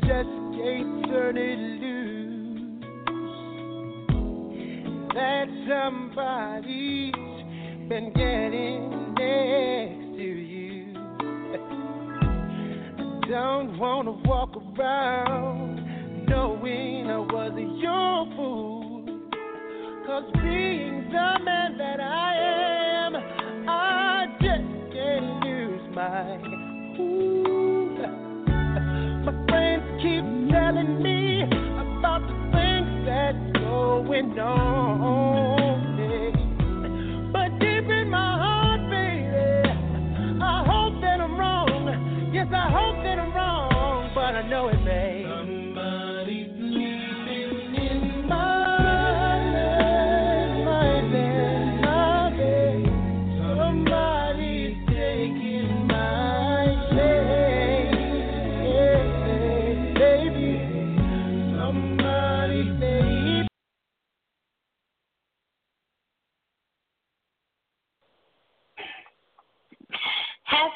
just can't turn it loose. That somebody's been getting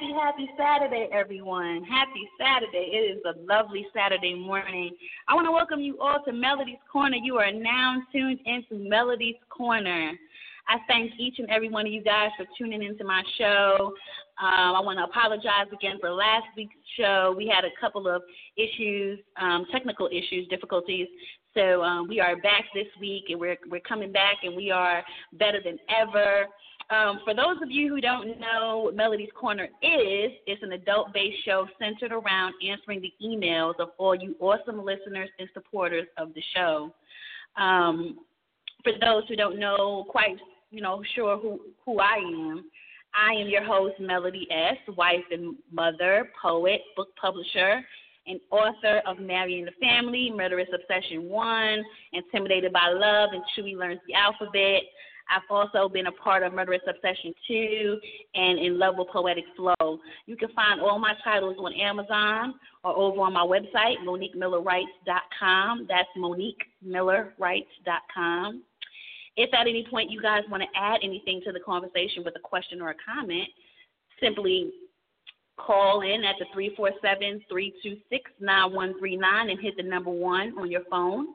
Happy, happy Saturday, everyone. Happy Saturday. It is a lovely Saturday morning. I want to welcome you all to Melody's Corner. You are now tuned into Melody's Corner. I thank each and every one of you guys for tuning into my show. Um, I want to apologize again for last week's show. We had a couple of issues, um, technical issues, difficulties. So um, we are back this week, and we're we're coming back, and we are better than ever. Um, for those of you who don't know what Melody's Corner is, it's an adult based show centered around answering the emails of all you awesome listeners and supporters of the show. Um, for those who don't know quite, you know, sure who, who I am, I am your host, Melody S., wife and mother, poet, book publisher, and author of Marrying the Family, Murderous Obsession 1, Intimidated by Love, and Chewy Learns the Alphabet. I've also been a part of Murderous Obsession 2 and In Love with Poetic Flow. You can find all my titles on Amazon or over on my website, MoniqueMillerWrites.com. That's MoniqueMillerWrites.com. If at any point you guys want to add anything to the conversation with a question or a comment, simply call in at the 347 326 9139 and hit the number one on your phone.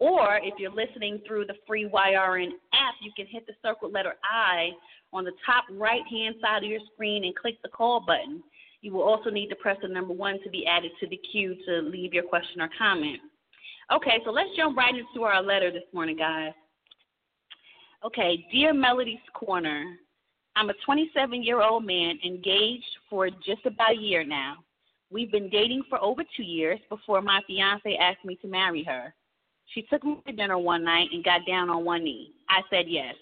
Or if you're listening through the free YRN app, you can hit the circle letter I on the top right hand side of your screen and click the call button. You will also need to press the number one to be added to the queue to leave your question or comment. Okay, so let's jump right into our letter this morning, guys. Okay, dear Melody's Corner, I'm a 27 year old man engaged for just about a year now. We've been dating for over two years before my fiance asked me to marry her. She took me to dinner one night and got down on one knee. I said yes.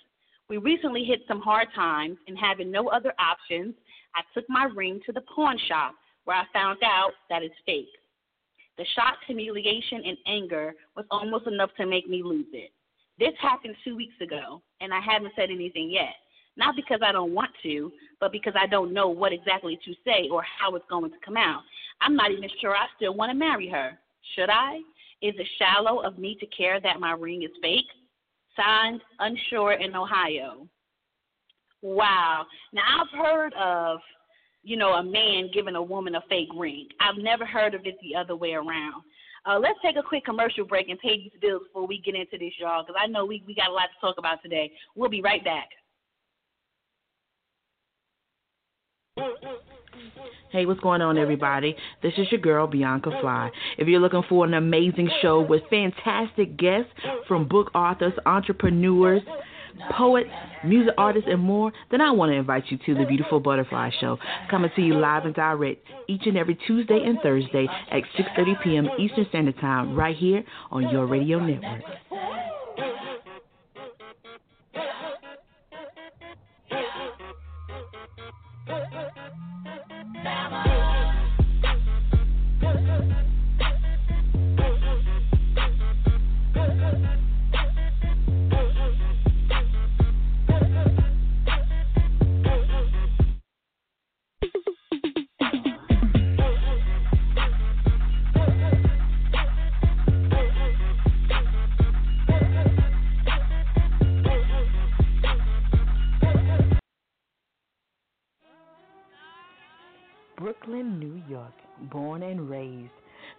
We recently hit some hard times, and having no other options, I took my ring to the pawn shop where I found out that it's fake. The shock, humiliation, and anger was almost enough to make me lose it. This happened two weeks ago, and I haven't said anything yet. Not because I don't want to, but because I don't know what exactly to say or how it's going to come out. I'm not even sure I still want to marry her. Should I? Is it shallow of me to care that my ring is fake? Signed, unsure in Ohio. Wow. Now I've heard of, you know, a man giving a woman a fake ring. I've never heard of it the other way around. Uh, let's take a quick commercial break and pay these bills before we get into this, y'all, because I know we, we got a lot to talk about today. We'll be right back. Hey, what's going on, everybody? This is your girl, Bianca Fly. If you're looking for an amazing show with fantastic guests from book authors, entrepreneurs, poets, music artists, and more, then I want to invite you to the Beautiful Butterfly Show. Coming to you live and direct each and every Tuesday and Thursday at 6.30 p.m. Eastern Standard Time right here on your radio network. Brooklyn, New York, born and raised.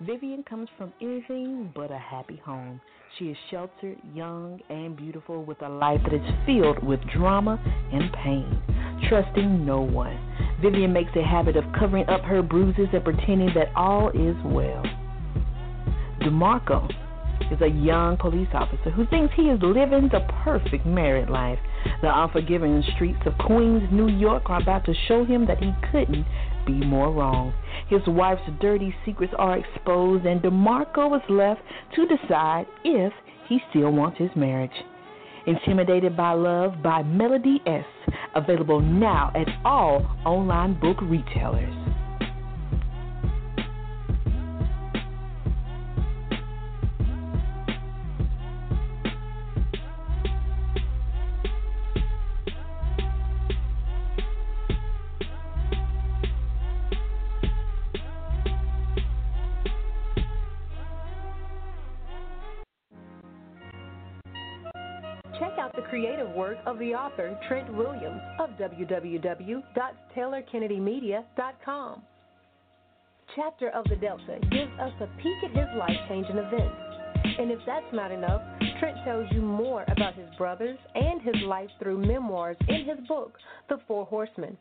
Vivian comes from anything but a happy home. She is sheltered, young, and beautiful with a life that is filled with drama and pain, trusting no one. Vivian makes a habit of covering up her bruises and pretending that all is well. DeMarco is a young police officer who thinks he is living the perfect married life. The unforgiving streets of Queens, New York are about to show him that he couldn't be more wrong. His wife's dirty secrets are exposed, and DeMarco is left to decide if he still wants his marriage. Intimidated by Love by Melody S. Available now at all online book retailers. Work of the author Trent Williams of www.taylorkennedymedia.com. Chapter of the Delta gives us a peek at his life changing events. And if that's not enough, Trent tells you more about his brothers and his life through memoirs in his book, The Four Horsemen.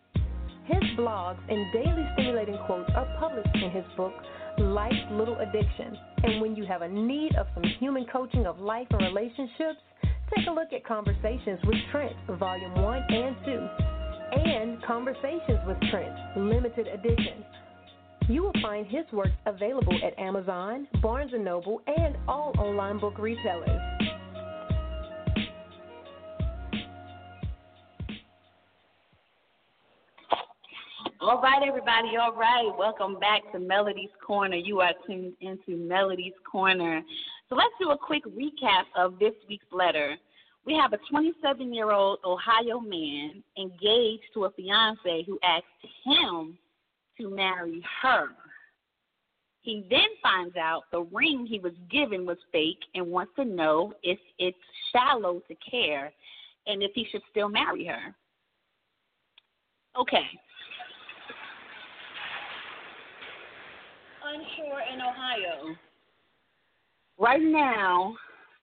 His blogs and daily stimulating quotes are published in his book, Life's Little Addiction. And when you have a need of some human coaching of life and relationships, Take a look at Conversations with Trent, Volume 1 and 2, and Conversations with Trent, Limited Edition. You will find his works available at Amazon, Barnes & Noble, and all online book retailers. All right, everybody. All right. Welcome back to Melody's Corner. You are tuned into Melody's Corner. So let's do a quick recap of this week's letter. We have a 27 year old Ohio man engaged to a fiance who asked him to marry her. He then finds out the ring he was given was fake and wants to know if it's shallow to care and if he should still marry her. Okay. Unsure in Ohio. Right now,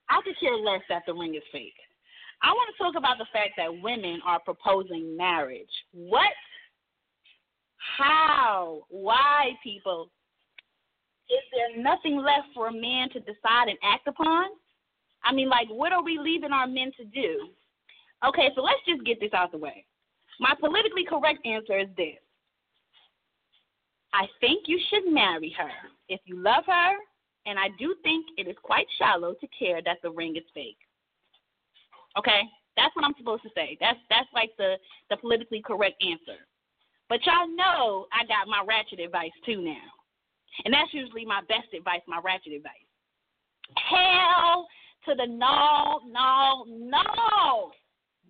I could care less that the ring is fake. I want to talk about the fact that women are proposing marriage. What? How? Why, people? Is there nothing left for a man to decide and act upon? I mean, like, what are we leaving our men to do? Okay, so let's just get this out the way. My politically correct answer is this I think you should marry her if you love her and I do think it is quite shallow to care that the ring is fake. Okay, that's what I'm supposed to say. That's that's like the the politically correct answer. But y'all know I got my ratchet advice too now, and that's usually my best advice, my ratchet advice. Hell to the no, no, no!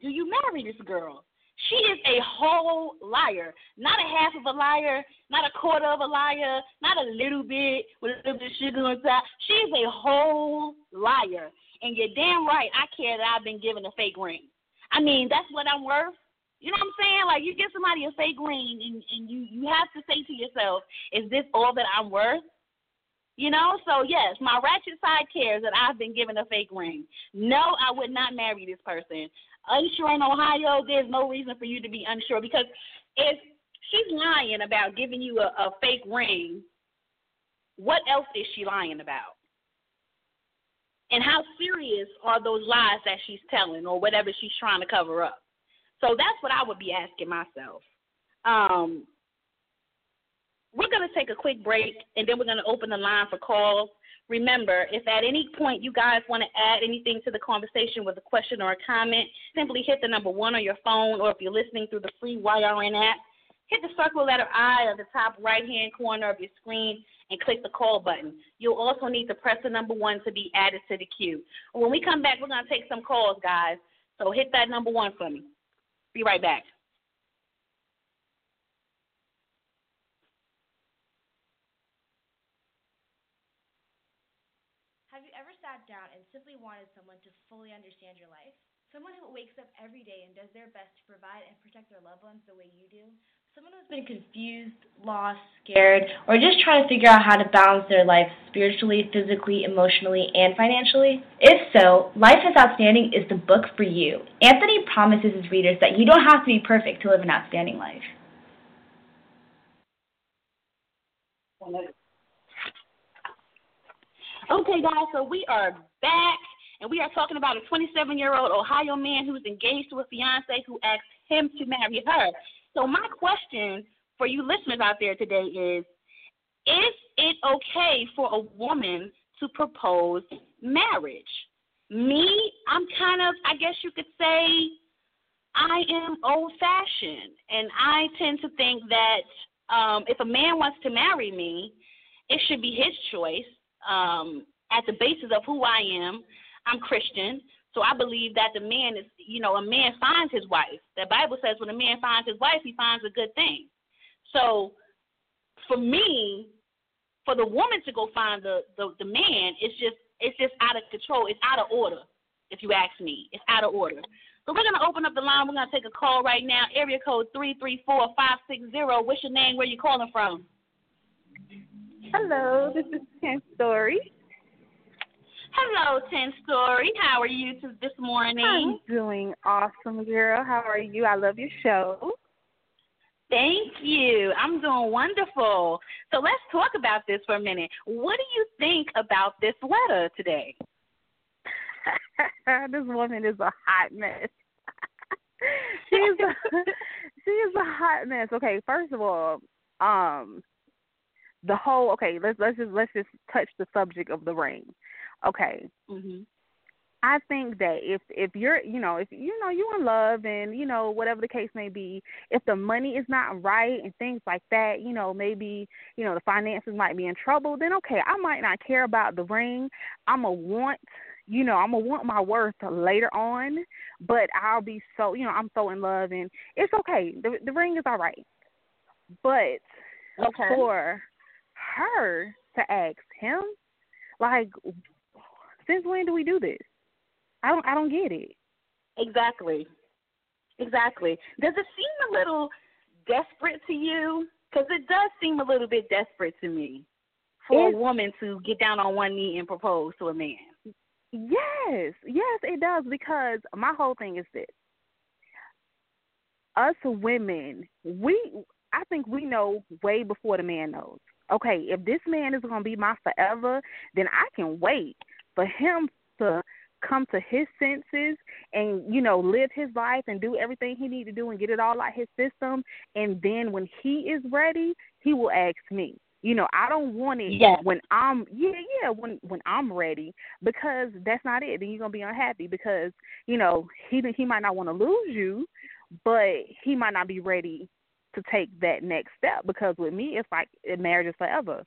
Do you marry this girl? She is a whole liar. Not a half of a liar, not a quarter of a liar, not a little bit with a little bit of sugar on top. She is a whole liar. And you're damn right, I care that I've been given a fake ring. I mean, that's what I'm worth. You know what I'm saying? Like you get somebody a fake ring and, and you, you have to say to yourself, is this all that I'm worth? You know, so yes, my ratchet side cares that I've been given a fake ring. No, I would not marry this person unsure in Ohio, there's no reason for you to be unsure because if she's lying about giving you a, a fake ring, what else is she lying about? And how serious are those lies that she's telling or whatever she's trying to cover up? So that's what I would be asking myself. Um, we're going to take a quick break and then we're going to open the line for calls. Remember, if at any point you guys want to add anything to the conversation with a question or a comment, simply hit the number one on your phone, or if you're listening through the free YRN app, hit the circle letter I at the top right hand corner of your screen and click the call button. You'll also need to press the number one to be added to the queue. When we come back, we're going to take some calls, guys. So hit that number one for me. Be right back. Sat down and simply wanted someone to fully understand your life? Someone who wakes up every day and does their best to provide and protect their loved ones the way you do? someone who's been confused, lost, scared, or just trying to figure out how to balance their life spiritually, physically, emotionally, and financially? If so, Life is Outstanding is the book for you. Anthony promises his readers that you don't have to be perfect to live an outstanding life. Okay, guys, so we are back, and we are talking about a 27 year old Ohio man who's engaged to a fiance who asked him to marry her. So, my question for you listeners out there today is Is it okay for a woman to propose marriage? Me, I'm kind of, I guess you could say, I am old fashioned, and I tend to think that um, if a man wants to marry me, it should be his choice um, at the basis of who I am. I'm Christian, so I believe that the man is, you know, a man finds his wife. The Bible says when a man finds his wife, he finds a good thing. So for me, for the woman to go find the, the, the man, it's just it's just out of control. It's out of order, if you ask me. It's out of order. So we're gonna open up the line. We're gonna take a call right now. Area code three three four five six zero. What's your name? Where you calling from? Hello, this is Ten Story. Hello, Ten Story. How are you t- this morning? I'm doing awesome, girl. How are you? I love your show. Thank you. I'm doing wonderful. So let's talk about this for a minute. What do you think about this letter today? this woman is a hot mess. she's a, she is a hot mess. Okay, first of all, um, the whole okay. Let's let's just let's just touch the subject of the ring. Okay, hmm I think that if if you're you know if you know you're in love and you know whatever the case may be, if the money is not right and things like that, you know maybe you know the finances might be in trouble, then okay, I might not care about the ring. I'm a want you know I'm gonna want my worth later on, but I'll be so you know I'm so in love and it's okay. The the ring is all right, but Okay. for her to ask him like since when do we do this? I don't I don't get it. Exactly. Exactly. Does it seem a little desperate to you? Because it does seem a little bit desperate to me for It- a woman to get down on one knee and propose to a man. Yes, yes, it does because my whole thing is this. Us women, we I think we know way before the man knows. Okay, if this man is going to be my forever, then I can wait for him to come to his senses and you know live his life and do everything he need to do and get it all out his system. And then when he is ready he will ask me. You know i don't want it Yes. when i'm yeah yeah when when i'm ready because that's not it. Then you're going to be unhappy because you know he he might not want to lose you but he might not be ready to take that next step because with me it's like marriage is forever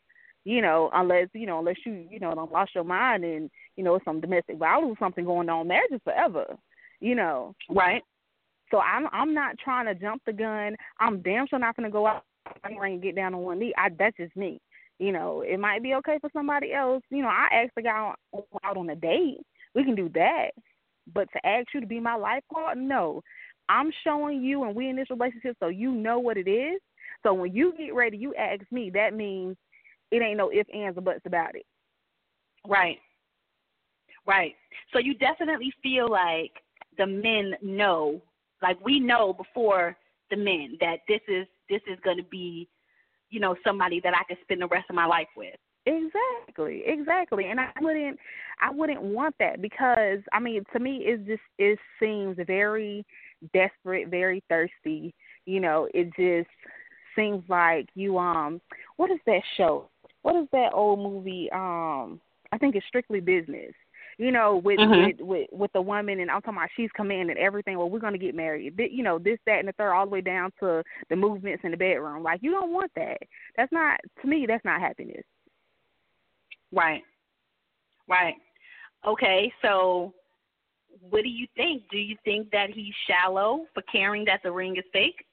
you know, unless you know, unless you you know, don't lost your mind and you know, some domestic violence or something going on. Marriage is forever, you know. Right. So I'm I'm not trying to jump the gun. I'm damn sure not going to go out and get down on one knee. I that's just me. You know, it might be okay for somebody else. You know, I asked the guy out, out on a date. We can do that. But to ask you to be my life partner, no. I'm showing you, and we in this relationship, so you know what it is. So when you get ready, you ask me. That means it ain't no ifs, ands, or buts about it. Right. Right. So you definitely feel like the men know, like we know before the men that this is this is going to be, you know, somebody that I can spend the rest of my life with. Exactly, exactly. And I wouldn't I wouldn't want that because I mean to me it just it seems very desperate, very thirsty. You know, it just seems like you um what is that show? What is that old movie? Um I think it's strictly business. You know, with Mhm. with with with the woman, and I'm talking about she's commanding everything. Well, we're gonna get married. You know, this, that, and the third, all the way down to the movements in the bedroom. Like you don't want that. That's not to me. That's not happiness. Right. Right. Okay, so what do you think? Do you think that he's shallow for caring that the ring is fake?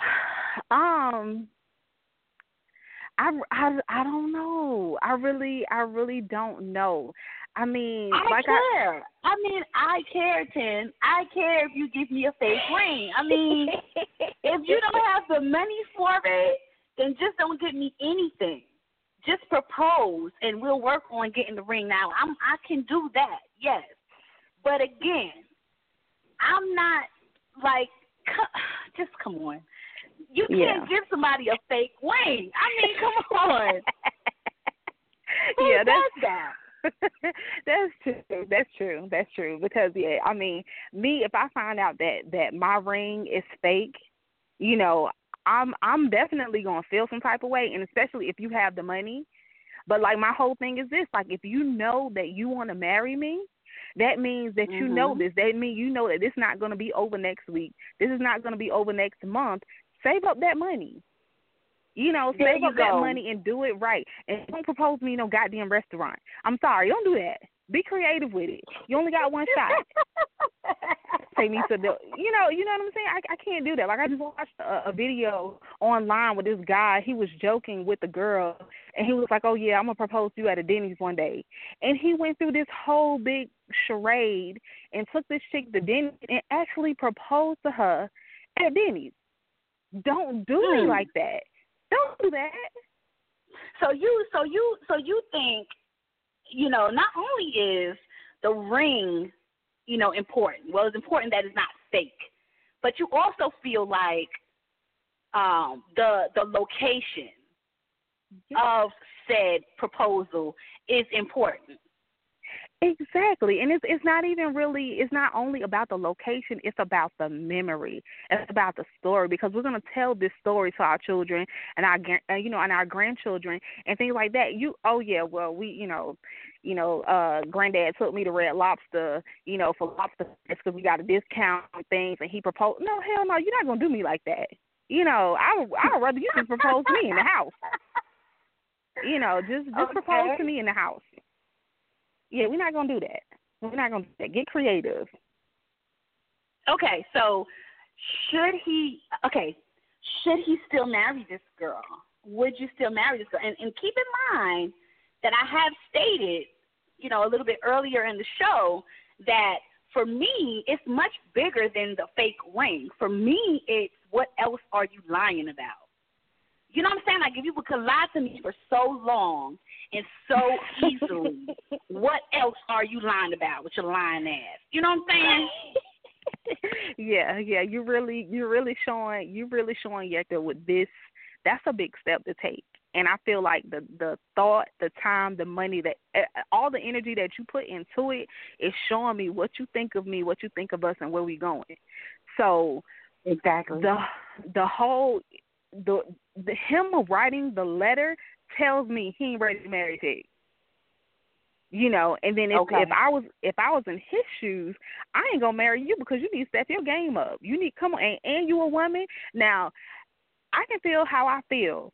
Um, I, I, I don't know. I really I really don't know. I mean, I like care. I, I mean, I care, Ten. I care if you give me a fake ring. I mean, if you don't have the money for it, then just don't give me anything. Just propose, and we'll work on getting the ring. Now, I'm I can do that, yes, but again, I'm not like just come on. You can't Yeah. give somebody a fake ring. I mean, come on. Who yeah, does that's that? that's true. That's true. That's true. Because yeah, I mean, me if I find out that that my ring is fake, you know, I'm I'm definitely gonna feel some type of way, and especially if you have the money. But like my whole thing is this: like if you know that you want to marry me, that means that you know Mhm. this. That means you know that this not gonna be over next week. This is not gonna be over next month. Save up that money. You know, There save you up that money and do it right. And don't propose me in no goddamn restaurant. I'm sorry, don't do that. Be creative with it. You only got one shot. Take me to the, you know, you know what I'm saying. I I can't do that. Like I just watched a, a video online with this guy. He was joking with the girl, and he was like, "Oh yeah, I'm gonna propose to you at a Denny's one day." And he went through this whole big charade and took this chick to Denny's and actually proposed to her at Denny's. Don't do me Hmm. like that. Don't do that. So you, so you, so you think, you know, not only is the ring, you know, important. Well, it's important that it's not fake, but you also feel like um, the the location of said proposal is important. Exactly, and it's it's not even really it's not only about the location; it's about the memory. It's about the story because we're gonna tell this story to our children and our uh, you know and our grandchildren and things like that. You oh yeah, well we you know you know uh granddad took me to Red Lobster you know for lobster because we got a discount on things and he proposed. No hell no, you're not gonna do me like that. You know I would I would rather you just propose to me in the house. You know just just propose to me in the house. Yeah, we're not gonna do that. We're not gonna do that. Get creative. Okay, so should he? Okay, should he still marry this girl? Would you still marry this girl? And, and keep in mind that I have stated, you know, a little bit earlier in the show that for me it's much bigger than the fake ring. For me, it's what else are you lying about? You know what I'm saying? Like if you could lie to me for so long and so easily, what else are you lying about with your lying ass? You know what I'm saying? yeah, yeah. You really, you're really showing, you're really showing Yeka with this. That's a big step to take, and I feel like the the thought, the time, the money, that eh, all the energy that you put into it is showing me what you think of me, what you think of us, and where we going. So Exactly. the the whole the the him writing the letter tells me he ain't ready to marry Tig. You know, and then if Okay. if I was if I was in his shoes, I ain't gonna marry you because you need to step your game up. You need come on and, and you a woman. Now, I can feel how I feel.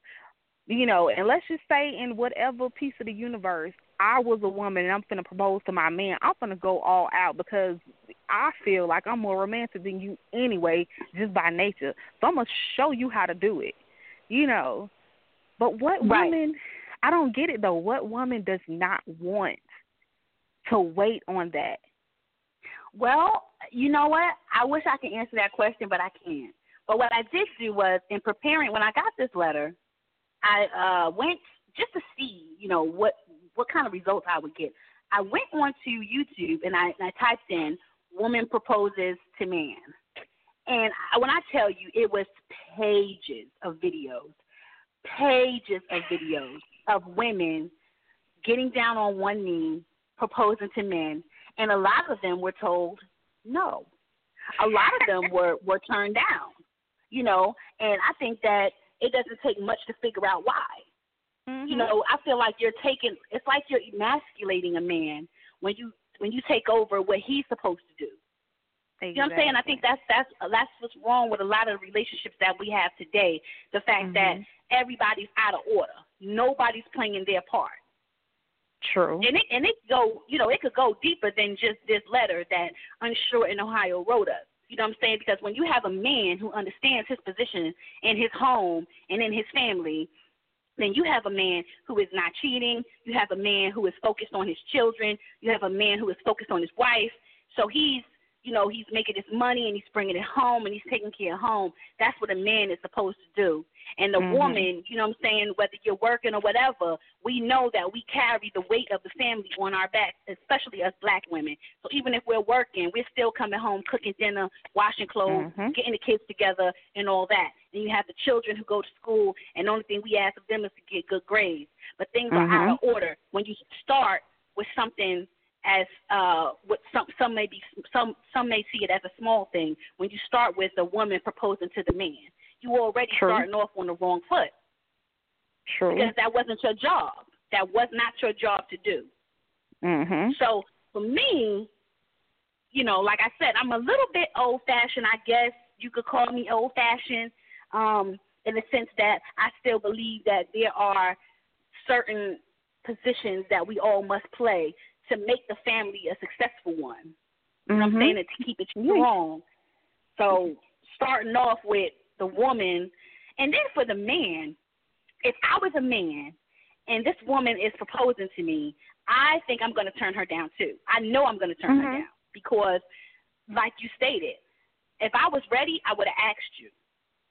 You know, and let's just say in whatever piece of the universe I was a woman and I'm gonna propose to my man, I'm gonna go all out because I feel like I'm more romantic than you anyway, just by nature. So I'm gonna show you how to do it. You know. But what Right. woman I don't get it though. What woman does not want to wait on that? Well, you know what? I wish I could answer that question, but I can't. But what I did do was, in preparing, when I got this letter, I uh, went just to see, you know, what what kind of results I would get. I went onto YouTube and I, and I typed in "woman proposes to man," and I, when I tell you, it was pages of videos, pages of videos of women getting down on one knee proposing to men, and a lot of them were told no. A lot of them were were turned down, you know, and I think that it doesn't take much to figure out why. Mm-hmm. You know, I feel like you're taking it's like you're emasculating a man when you when you take over what he's supposed to do. You know what I'm saying? I think that's that's that's what's wrong with a lot of the relationships that we have today. The fact that everybody's out of order. Nobody's playing their part. True. And it and it go you know, it could go deeper than just this letter that Unsure in Ohio wrote us. You know what I'm saying? Because when you have a man who understands his position in his home and in his family, then you have a man who is not cheating. You have a man who is focused on his children. You have a man who is focused on his wife. So he's you know, he's making his money and he's bringing it home and he's taking care of home. That's what a man is supposed to do. And the Mhm. woman, you know what I'm saying, whether you're working or whatever, we know that we carry the weight of the family on our back, especially us black women. So even if we're working, we're still coming home, cooking dinner, washing clothes, Mhm. getting the kids together, and all that. And you have the children who go to school, and the only thing we ask of them is to get good grades. But things are out of order when you start with something as uh what some some may be some some may see it as a small thing when you start with a woman proposing to the man you already True. starting off on the wrong foot True. because that wasn't your job that was not your job to do Mm-hmm. so for me you know like i said i'm a little bit old fashioned i guess you could call me old fashioned um in the sense that i still believe that there are certain positions that we all must play to make the family a successful one you know what I'm Mhm. saying? And to keep it strong. So starting off with the woman, and then for the man, if I was a man and this woman is proposing to me, I think I'm going to turn her down too. I know I'm going to turn her Mhm. down because, like you stated, if I was ready, I would have asked you.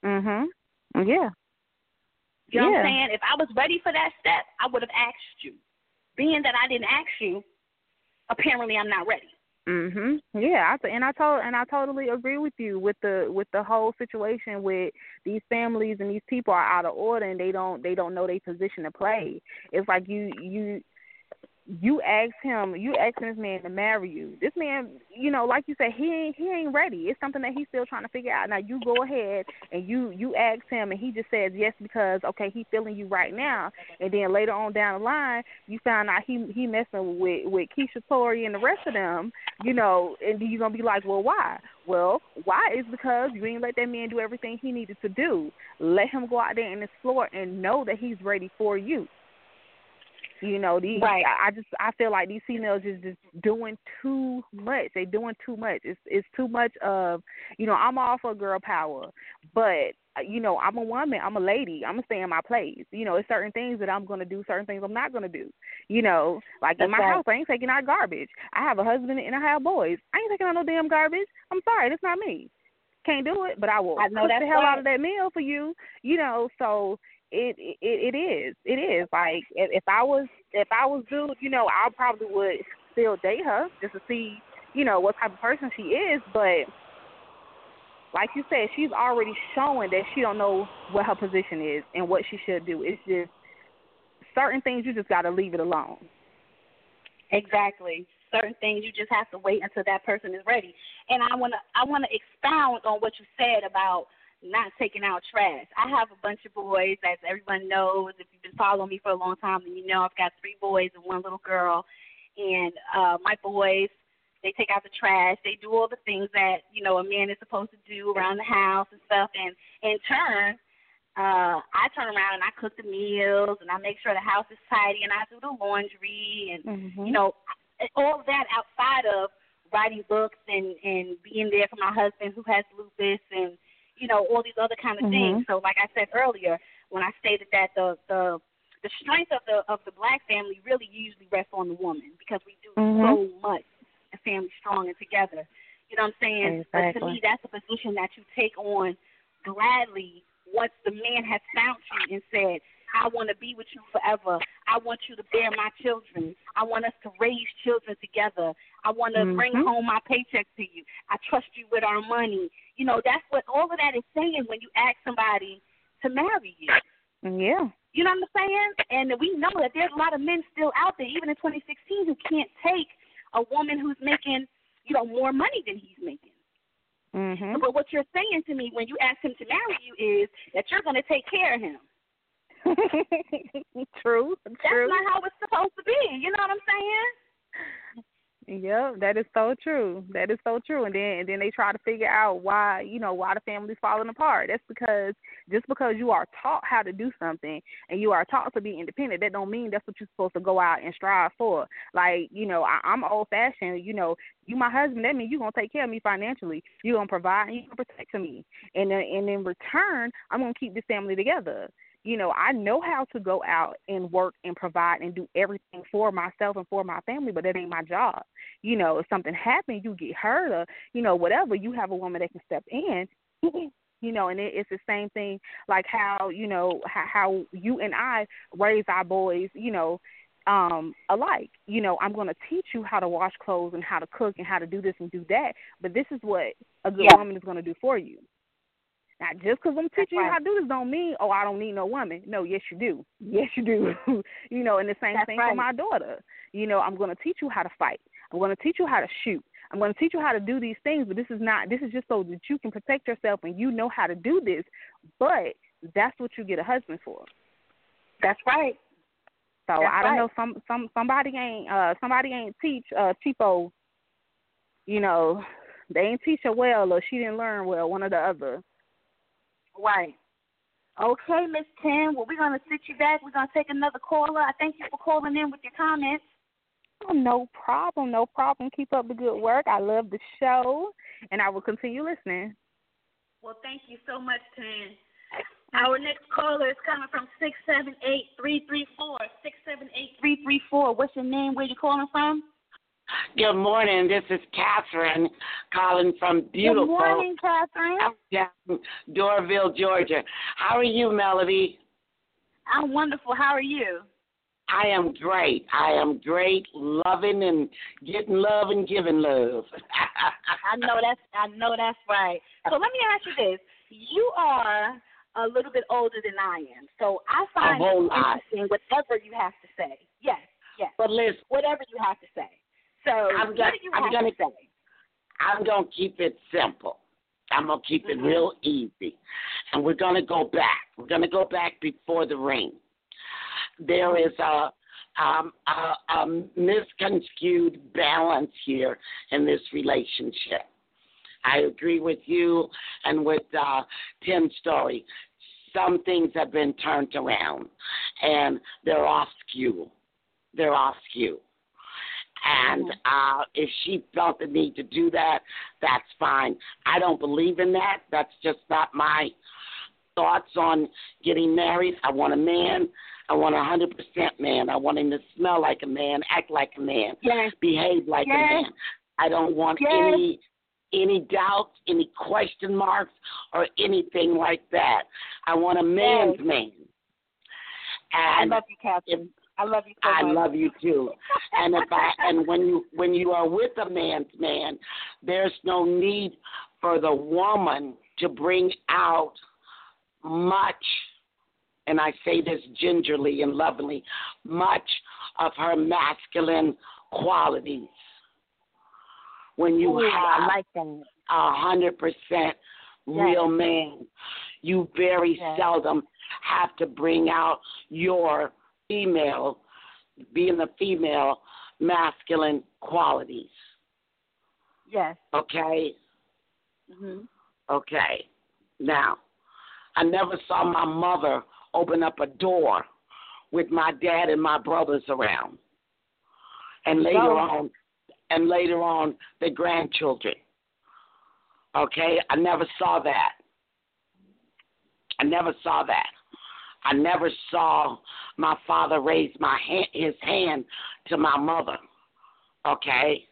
Mhm. Yeah. You know what I'm saying? If I was ready for that step, I would have asked you. Being that I didn't ask you, apparently I'm not ready. Mhm. Yeah, I and I told and I totally agree with you with the with the whole situation with these families and these people are out of order and they don't they don't know their position to play. It's like you you you ask him, you asking this man to marry you. This man, you know, like you said, he ain't he ain't ready. It's something that he's still trying to figure out. Now you go ahead and you you ask him, and he just says yes because okay, he feeling you right now, and then later on down the line, you found out he he messing with with Keisha Tori and the rest of them, you know, and you're gonna be like, well, why? Well, why is because you ain't let that man do everything he needed to do. Let him go out there and explore and know that he's ready for you. You know, these Right. I, just I feel like these females is just doing too much. They doing too much. It's it's too much of you know, I'm all for girl power, but uh, you know, I'm a woman, I'm a lady, I'm gonna stay in my place. You know, it's certain things that I'm gonna do, certain things I'm not gonna do. You know, like in my right. house I ain't taking out garbage. I have a husband and I have boys. I ain't taking out no damn garbage. I'm sorry, that's not me. Can't do it, but I will I know cook that's the hell right. out of that meal for you. You know, so it it it is it is like if, I was if I was dude, you know, I probably would still date her just to see you know what type of person she is, but like you said, she's already showing that she don't know what her position is and what she should do. It's just certain things you just got to leave it alone. Exactly. Certain things you just have to wait until that person is ready. And I wanna I wanna expound on what you said about not taking out trash. I have a bunch of boys, as everyone knows. If you've been following me for a long time, then you know I've got three boys and one little girl. And uh my boys, they take out the trash. They do all the things that you know a man is supposed to do around the house and stuff. And in turn, uh, I turn around and I cook the meals and I make sure the house is tidy and I do the laundry and Mm-hmm. you know all that outside of writing books and and being there for my husband who has lupus and you know all these other kind of Mhm. things. So like I said earlier, when I stated that the the the strength of the of the black family really usually rests on the woman because we do Mhm. so much and family strong and together. You know what I'm saying? But to me, that's a position that you take on gladly once the man has found you and said, I want to be with you forever. I want you to bear my children. I want us to raise children together. I want to bring Mhm. home my paycheck to you. I trust you with our money. You know, that's what all of that is saying when you ask somebody to marry you. Yeah. You know what I'm saying? And we know that there's a lot of men still out there, even in 2016, who can't take a woman who's making, you know, more money than he's making. Mhm. But what you're saying to me when you ask him to marry you is that you're going to take care of him. true. That's True. not how it's supposed to be. You know what I'm saying? Yeah, that is so true. That is so true. And then and then they try to figure out why, you know, why the family's falling apart. That's because just because you are taught how to do something and you are taught to be independent, that don't mean that's what you're supposed to go out and strive for. Like, you know, I, I'm old fashioned, you know, you my husband, that means you're gonna take care of me financially. You're gonna provide and you're gonna protect me. And then and in return I'm gonna keep this family together. You know, I know how to go out and work and provide and do everything for myself and for my family, but that ain't my job. You know, if something happens, you get hurt or, you know, whatever, you have a woman that can step in. you know, and it, it's the same thing like how, you know, how, how you and I raise our boys, you know, um alike. You know, I'm going to teach you how to wash clothes and how to cook and how to do this and do that, but this is what a good Yeah. woman is going to do for you. Now, just because I'm teaching you how to do this don't mean, oh, I don't need no woman. No, yes, you do. Yes, you do. you know, and the same That's thing right. for my daughter. You know, I'm going to teach you how to fight. I'm going to teach you how to shoot. I'm going to teach you how to do these things, but this is not, this is just so that you can protect yourself and you know how to do this. But that's what you get a husband for. That's right. So That's I don't right. know, some some somebody ain't uh somebody ain't teach uh cheapo, you know, they ain't teach her well or she didn't learn well, one or the other. Right. Okay, Miss Tim. Well, we're gonna sit you back. We're gonna take another caller. I thank you for calling in with your comments. Oh, no problem, no problem. Keep up the good work. I love the show, and I will continue listening. Well, thank you so much, Tim. Our next caller is coming from six seven eight three three four six seven eight three three four. What's your name? Where you calling from? Good morning. This is Catherine calling from beautiful Good morning, Catherine. down Doraville, Georgia. How are you, Melody? I'm wonderful. How are you? I am great. I am great, loving and getting love and giving love. I know that's I know that's right. So let me ask you this: You are a little bit older than I am, so I find it lot. interesting whatever you have to say. Yes, yes, But listen, whatever you have to say. So I'm gonna- I'm gonna- say? I'm going to keep it simple. I'm going to keep it real easy. And we're going to go back. We're going to go back before the ring. There is a, um, a, a misconstrued balance here in this relationship. I agree with you and with uh, Tim's story. Some things have been turned around and they're off skew. They're off skew. And uh, if she felt the need to do that, that's fine. I don't believe in that. That's just not my thoughts on getting married. I want a man. I want a hundred percent man. I want him to smell like a man, act like a man, Yes. behave like Yes. a man. I don't want Yes. any any doubts, any question marks, or anything like that. I want a man's man. I love you, Catherine. I love you so I much. love you too. And if I and when you when you are with a man's man, there's no need for the woman to bring out much and I say this gingerly and lovingly, much of her masculine qualities. When you Ooh, have like a hundred percent real man, you very Yes. seldom have to bring out your female, being a female, masculine qualities. Yes. Okay? hmm Okay. Now, I never saw my mother open up a door with my dad and my brothers around. And later No. on and later on the grandchildren. Okay? I never saw that. I never saw that. I never saw my father raise my hand, his hand to my mother. Okay?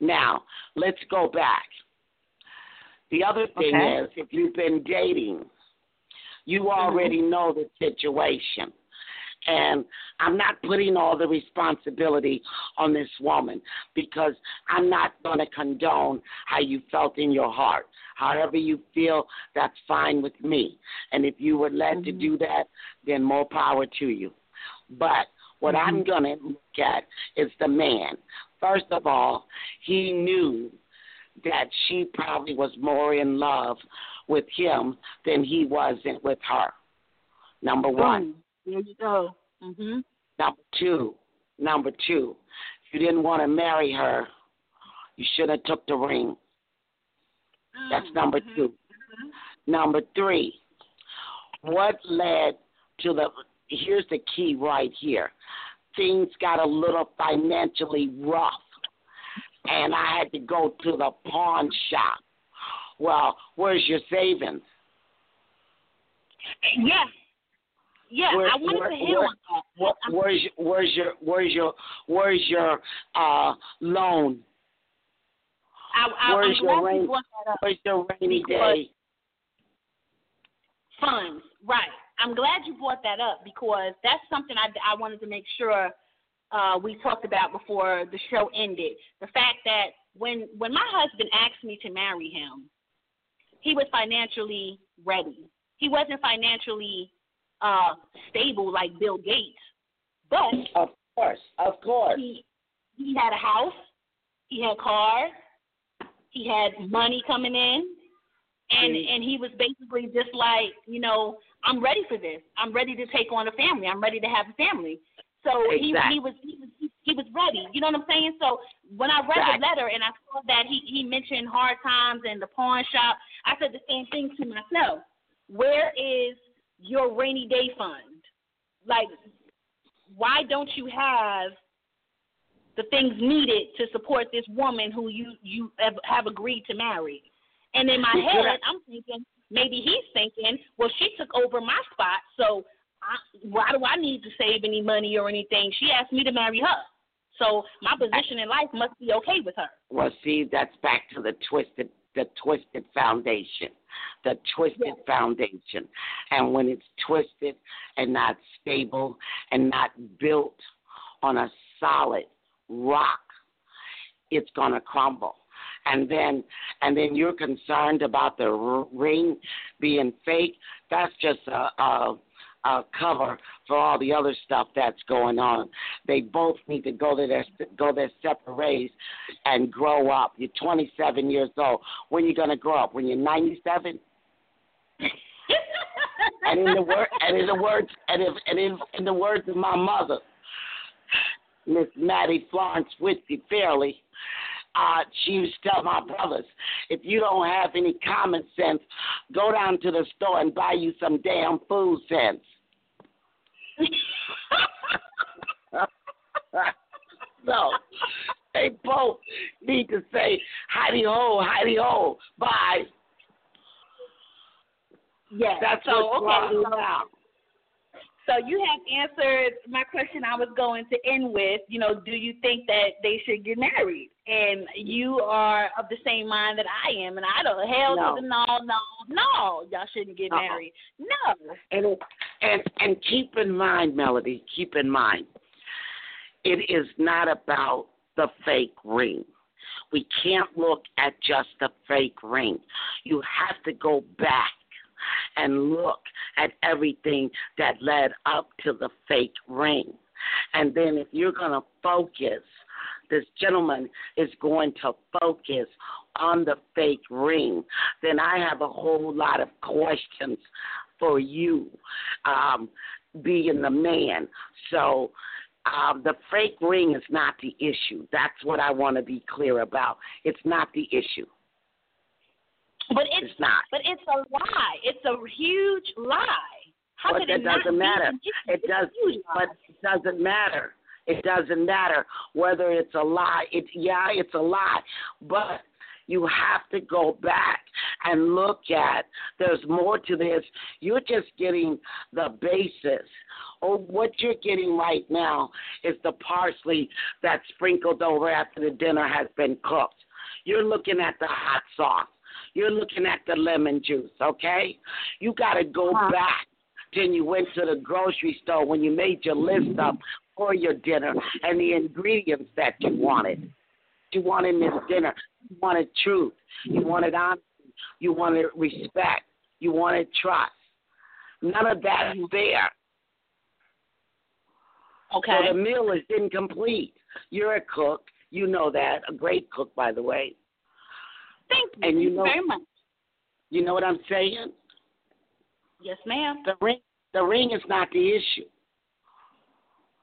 Now, let's go back. The other thing Okay. is, if you've been dating, you mm-hmm. already know the situation. And I'm not putting all the responsibility on this woman because I'm not going to condone how you felt in your heart. However you feel, that's fine with me. And if you were led to mm-hmm. do that, then more power to you. But what I'm mm-hmm. going to look at is the man. First of all, he knew that she probably was more in love with him than he was with her. Number one. Boom. There you go. Mhm. Number two, number two, if you didn't want to marry her, you should have took the ring. That's number two. Number three, what led to the? Here's the key right here. Things got a little financially rough, and I had to go to the pawn shop. Well, where's your savings? Yes. Yeah, Where- I wanted where- to hit where- on that. Where's your, where's your where's your where's your uh loan? I, I, where's I'm your glad rain- you that up. Where's your rainy day? funds. Right. I'm glad you brought that up because that's something I, I wanted to make sure uh, we talked about before the show ended. The fact that when when my husband asked me to marry him, he was financially ready. He wasn't financially uh, stable like Bill Gates, but Of course, of course. he he had a house, he had cars, he had money coming in, and Mhm. and he was basically just like, you know, I'm ready for this. I'm ready to take on a family. I'm ready to have a family. So he he was he was he was ready. You know what I'm saying? So when I read Exactly. the letter and I saw that he he mentioned hard times and the pawn shop, I said the same thing to myself. Where is your rainy day fund? Like, why don't you have the things needed to support this woman who you you have, have agreed to marry? And in my head, I'm thinking maybe he's thinking, well, she took over my spot, so I, why do I need to save any money or anything? She asked me to marry her, so my position in life must be okay with her. Well, see, that's back to the twisted, the twisted foundation, the twisted Yes. foundation, and when it's twisted and not stable and not built on a solid rock, it's gonna crumble. And then, and then you're concerned about the ring being fake. That's just a, a uh, cover for all the other stuff that's going on. They both need to go to their go their separate ways and grow up. You're 27 years old. When you gonna grow up? When you're 97? And in the word and in the words and if and in, in the words of my mother, Miss Maddie Florence Whitby Fairley, uh, she used to tell my brothers, if you don't have any common sense, go down to the store and buy you some damn food sense. so they both need to say hidey ho, hidey ho, bye. yes. That's so okay. now. So you have answered my question. I was going to end with, you know, do you think that they should get married? And you are of the same mind that I am, and I don't. Hell No. to the no, no, no. Y'all shouldn't get Uh-uh. married. No. And and and keep in mind, Melody, keep in mind, it is not about the fake ring. We can't look at just the fake ring. You have to go back and look at everything that led up to the fake ring. And then if you're going to focus, this gentleman is going to focus on the fake ring, then I have a whole lot of questions for you, um, being the man. So um, the fake ring is not the issue. That's what I want to be clear about. It's not the issue. But it's, It's not. But it's a lie. It's a huge lie. How But could it not doesn't matter. It does. But it doesn't matter. It doesn't matter whether it's a lie. It yeah, it's a lie, but you have to go back and look at. There's more to this. You're just getting the basis. Or what you're getting right now is the parsley that's sprinkled over after the dinner has been cooked. You're looking at the hot sauce. You're looking at the lemon juice, okay? You got to go Uh-huh. back then you went to the grocery store when you made your list up for your dinner and the ingredients that you wanted. You wanted this dinner. You wanted truth. You wanted honesty. You wanted respect. You wanted trust. None of that is there. okay. So the meal is incomplete. You're a cook. You know that. A great cook, by the way. Thank you. and you know- very much. You know what I'm saying? Yes, ma'am. The ring, the ring is not the issue.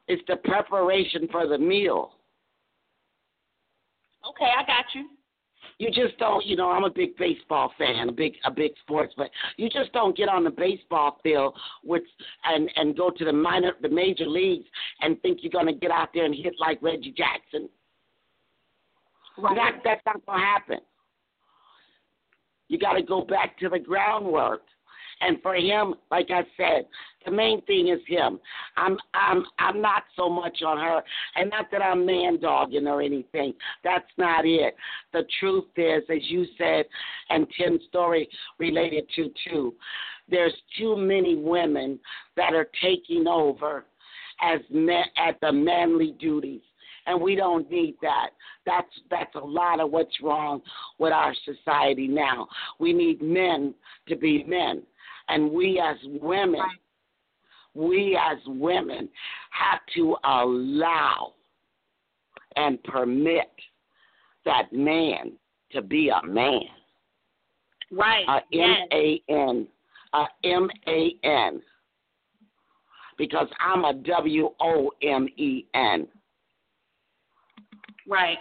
It's the preparation for the meal. Okay, I got you. you just don't you know i'm a big baseball fan a big a big sports but you just don't get on the baseball field with and and go to the minor the major leagues and think you're going to get out there and hit like reggie jackson Right. that that's not going to happen you got to go back to the groundwork And for him, like I said, the main thing is him. I'm I'm I'm not so much on her, and not that I'm man dogging or anything. That's not it. The truth is, as you said, and Tim's story related to too. There's too many women that are taking over as men, at the manly duties and we don't need that. That's that's a lot of what's wrong with our society now. We need men to be men, and we as women, we as women have to allow and permit that man to be a man. Right. A M A N. A M A N. Because I'm a W O M E N. Right.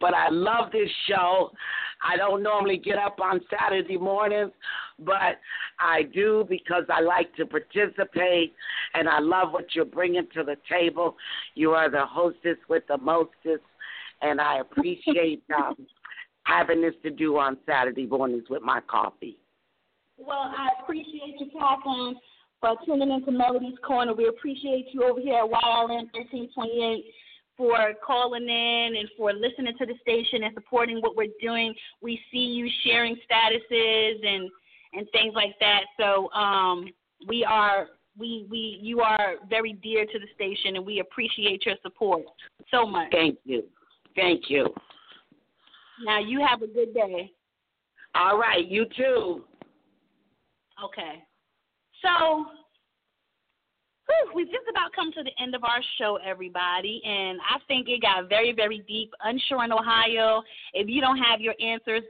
but I love this show. I don't normally get up on Saturday mornings, but I do because I like to participate and I love what you're bringing to the table. You are the hostess with the mostest, and I appreciate um, having this to do on Saturday mornings with my coffee. Well, I appreciate you, Catherine for tuning into Melody's Corner. We appreciate you over here at YRN 1328 for calling in and for listening to the station and supporting what we're doing. We see you sharing statuses and and things like that. So um, we are we we you are very dear to the station and we appreciate your support so much. Thank you. Thank you. Now you have a good day. All right, you too. Okay. So, whew, we've just about come to the end of our show, everybody, and I think it got very, very deep. Unsure in Ohio. If you don't have your answers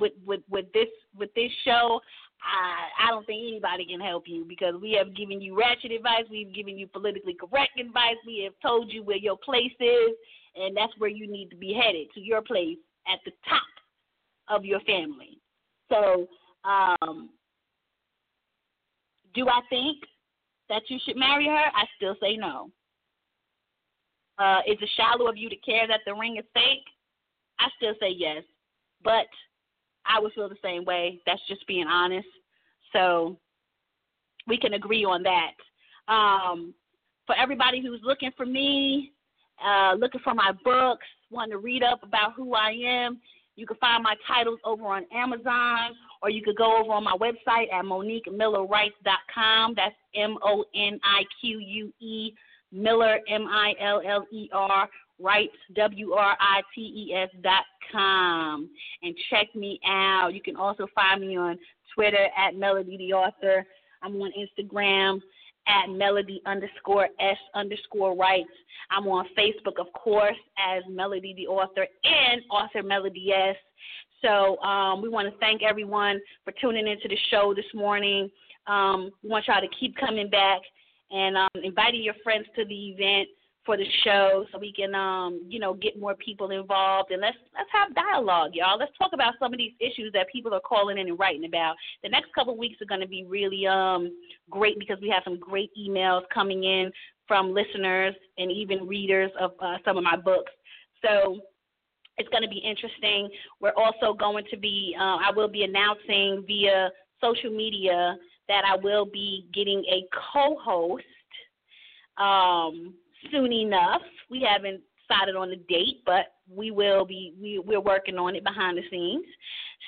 with with with this with this show, I I don't think anybody can help you because we have given you ratchet advice, we've given you politically correct advice, we have told you where your place is, and that's where you need to be headed to your place at the top of your family. So, um, do I think that you should marry her? I still say no. Uh, is it shallow of you to care that the ring is fake? I still say yes. But I would feel the same way. That's just being honest. So we can agree on that. Um, for everybody who's looking for me, uh, looking for my books, wanting to read up about who I am, you can find my titles over on Amazon or you could go over on my website at MoniqueMillerWrites.com. That's M O N I Q U E Miller M I L L E R Writes W R I T E S dot com and check me out. You can also find me on Twitter at Melody the Author. I'm on Instagram at Melody underscore S underscore Writes. I'm on Facebook, of course, as Melody the Author and Author Melody S. So um, we want to thank everyone for tuning into the show this morning. Um, we want y'all to keep coming back and um, inviting your friends to the event for the show so we can um, you know get more people involved. And let's let's have dialogue y'all. Let's talk about some of these issues that people are calling in and writing about. The next couple weeks are going to be really um, great because we have some great emails coming in from listeners and even readers of uh, some of my books. So it's going to be interesting. We're also going to be, uh, I will be announcing via social media that I will be getting a co host um, soon enough. We haven't decided on the date, but we will be, we, we're working on it behind the scenes.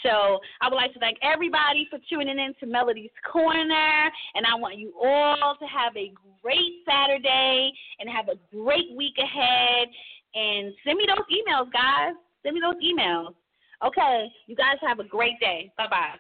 So I would like to thank everybody for tuning in to Melody's Corner, and I want you all to have a great Saturday and have a great week ahead. And send me those emails, guys. Send me those emails. Okay, you guys have a great day. Bye bye.